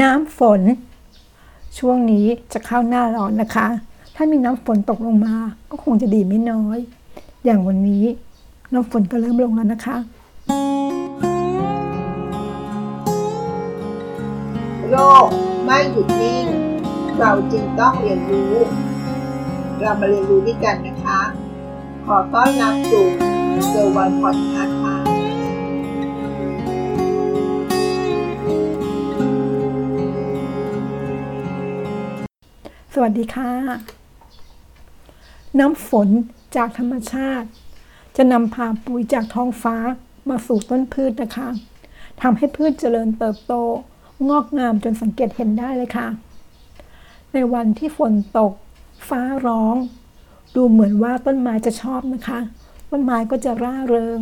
น้ำฝน ช่วงนี้จะเข้าหน้าร้อนนะคะ ถ้ามีน้ำฝนตกลงมา ก็คงจะดีไม่น้อย อย่างวันนี้น้ำฝนก็เริ่มลงแล้วนะคะโลกไม่หยุดนิ่ง เราจึงต้องเรียนรู้ เรามาเรียนรู้ด้วยกันนะคะ ขอต้อนรับสู่เซอร์วันพอดคาส สวัสดีค่ะ น้ำฝนจากธรรมชาติ จะนำพาปุ๋ยจากท้องฟ้ามาสู่ต้นพืชนะคะทำให้พืชเจริญเติบโต งอกงามจนสังเกตเห็นได้เลยค่ะ ในวันที่ฝนตก ฟ้าร้อง ดูเหมือนว่าต้นไม้จะชอบนะคะ ต้นไม้ก็จะร่าเริง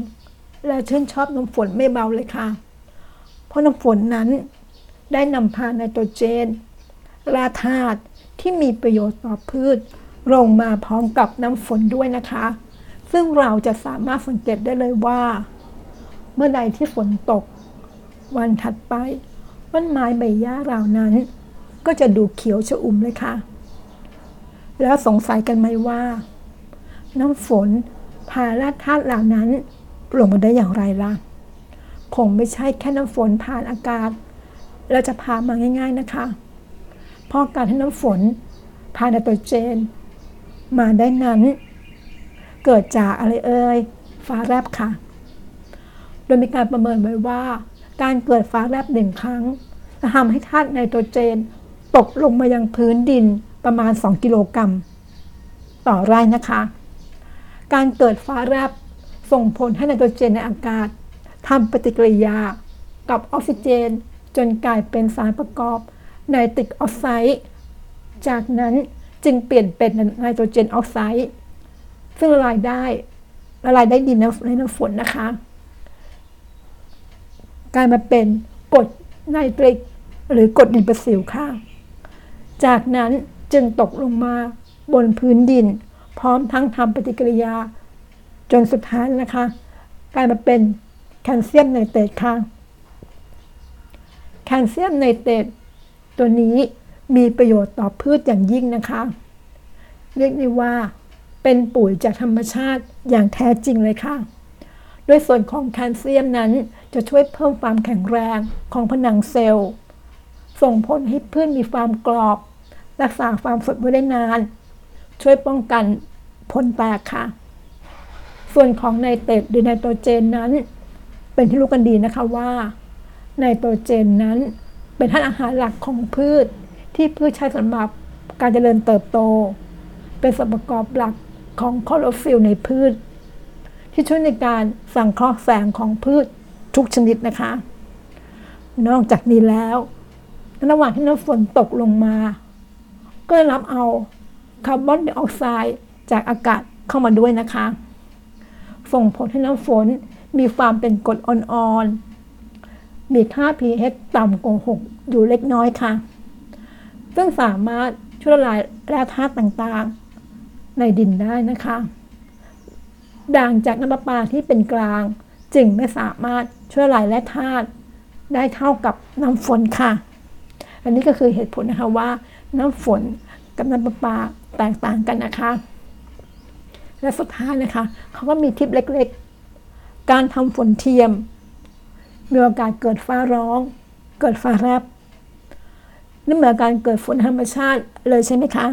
และชื่นชอบน้ำฝนไม่เบาเลยค่ะ เพราะน้ำฝนนั้นได้นำพาไนโตรเจนและธาตุ ที่มีประโยชน์ต่อพืชลงมาพร้อมกับน้ำฝนด้วยนะคะ ซึ่งเราจะสามารถสังเกตได้เลยว่า เมื่อใดที่ฝนตก วันถัดไปต้นไม้ใบหญ้าเหล่านั้น ก็จะดูเขียวชอุ่มเลยค่ะ แล้วสงสัยกันไหมว่า น้ำฝนพาแร่ธาตุเหล่านั้นลงมาได้อย่างไรล่ะ คงไม่ใช่แค่น้ำฝนผ่านอากาศแล้วจะพามาง่าย ๆนะคะ เพราะการที่น้ำฝนพาไนโตรเจน มาได้นั้น เกิดจากอะไรเอ่ยฟ้าแลบค่ะ โดยมีการประเมินไว้ว่า การเกิดฟ้าแลบหนึ่งครั้งจะทำให้ธาตุไนโตรเจน ตกลงมายังพื้นดินประมาณ 2 กิโลกรัมต่อไร่นะคะ การเกิดฟ้าแลบส่งผลให้ไนโตรเจนในอากาศทำปฏิกิริยากับออกซิเจน จนกลายเป็นสารประกอบ ไนตริกออกไซด์ จากนั้นจึงเปลี่ยนเป็นไนโตรเจนออกไซด์ ซึ่งละลายได้ละลายได้ดีในน้ำฝนนะคะ กลายมาเป็นกรดไนตริกหรือกรดในประสิวค่ะ จากนั้นจึงตกลงมาบนพื้นดิน พร้อมทั้งทำปฏิกิริยา จนสุดท้ายนะคะ กลายมาเป็นแคลเซียมไนเตรตค่ะ แคลเซียมไนเตรต ตัวนี้มีประโยชน์ต่อพืชอย่างยิ่งนะคะ เรียกได้ว่า เป็นปุ๋ยจากธรรมชาติอย่างแท้จริงเลยค่ะ ด้วยส่วนของแคลเซียมนั้นจะช่วยเพิ่มความแข็งแรงของผนังเซลล์ ส่งผลให้พืชมีความกรอบ รักษาความสดไว้ได้นาน ช่วยป้องกันผลแตกค่ะ ส่วนของไนเตรตหรือไนโตรเจนนั้น เป็นที่รู้กันดีนะคะว่าไนโตรเจนนั้น เป็นธาตุอาหารหลักของพืช ที่พืชใช้สำหรับการเจริญเติบโต เป็นส่วนประกอบหลักของคลอโรฟิลล์ในพืช ที่ช่วยในการสังเคราะห์แสงของพืชทุกชนิดนะคะ นอกจากนี้แล้วระหว่างที่น้ำฝนตกลงมา ก็ได้รับเอาคาร์บอนไดออกไซด์จากอากาศเข้ามาด้วยนะคะ ส่งผลให้น้ำฝนมีความเป็นกรดอ่อนๆ มีค่า pH ต่ำกว่า6อยู่เล็กน้อยค่ะ ซึ่งสามารถช่วยละลายแร่ธาตุต่างๆ ในดินได้นะคะ ด่างจากน้ำประปาที่เป็นกลาง จึงไม่สามารถช่วยละลายแร่ธาตุได้เท่ากับน้ำฝนค่ะ อันนี้ก็คือเหตุผลนะคะว่าน้ำฝนกับน้ำประปาแตกต่างกันนะคะ และสุดท้ายนะคะเขาก็มีทิปเล็กๆ การทำฝนเทียม มีโอกาสเกิดฟ้าร้อง เกิดฟ้าแลบนี่เหมือนการเกิดฝนธรรมชาติเลยใช่ไหมคะ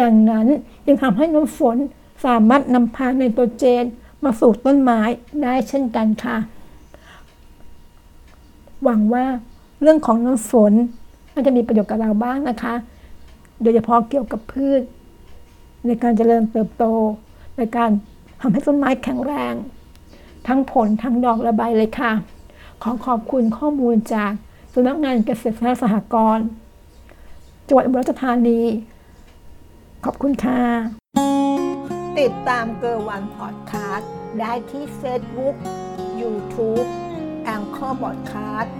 ดังนั้นจึงทำให้น้ำฝนสามารถนำพาไนโตรเจนมาสู่ต้นไม้ได้เช่นกันค่ะ หวังว่าเรื่องของน้ำฝนน่าจะมีประโยชน์กับเราบ้างนะคะ โดยเฉพาะเกี่ยวกับพืช ในการเจริญเติบโต ในการทำให้ต้นไม้แข็งแรง ทั้งผลทั้งดอกระบายเลยค่ะ ขอขอบคุณข้อมูลจากสำนักงานเกษตรและสหกรณ์จังหวัดอุบลราชธานี ขอบคุณค่ะ ติดตามเกอร์วันพอดคาสต์ได้ที่เฟซบุ๊กยูทูบ Anchor Podcast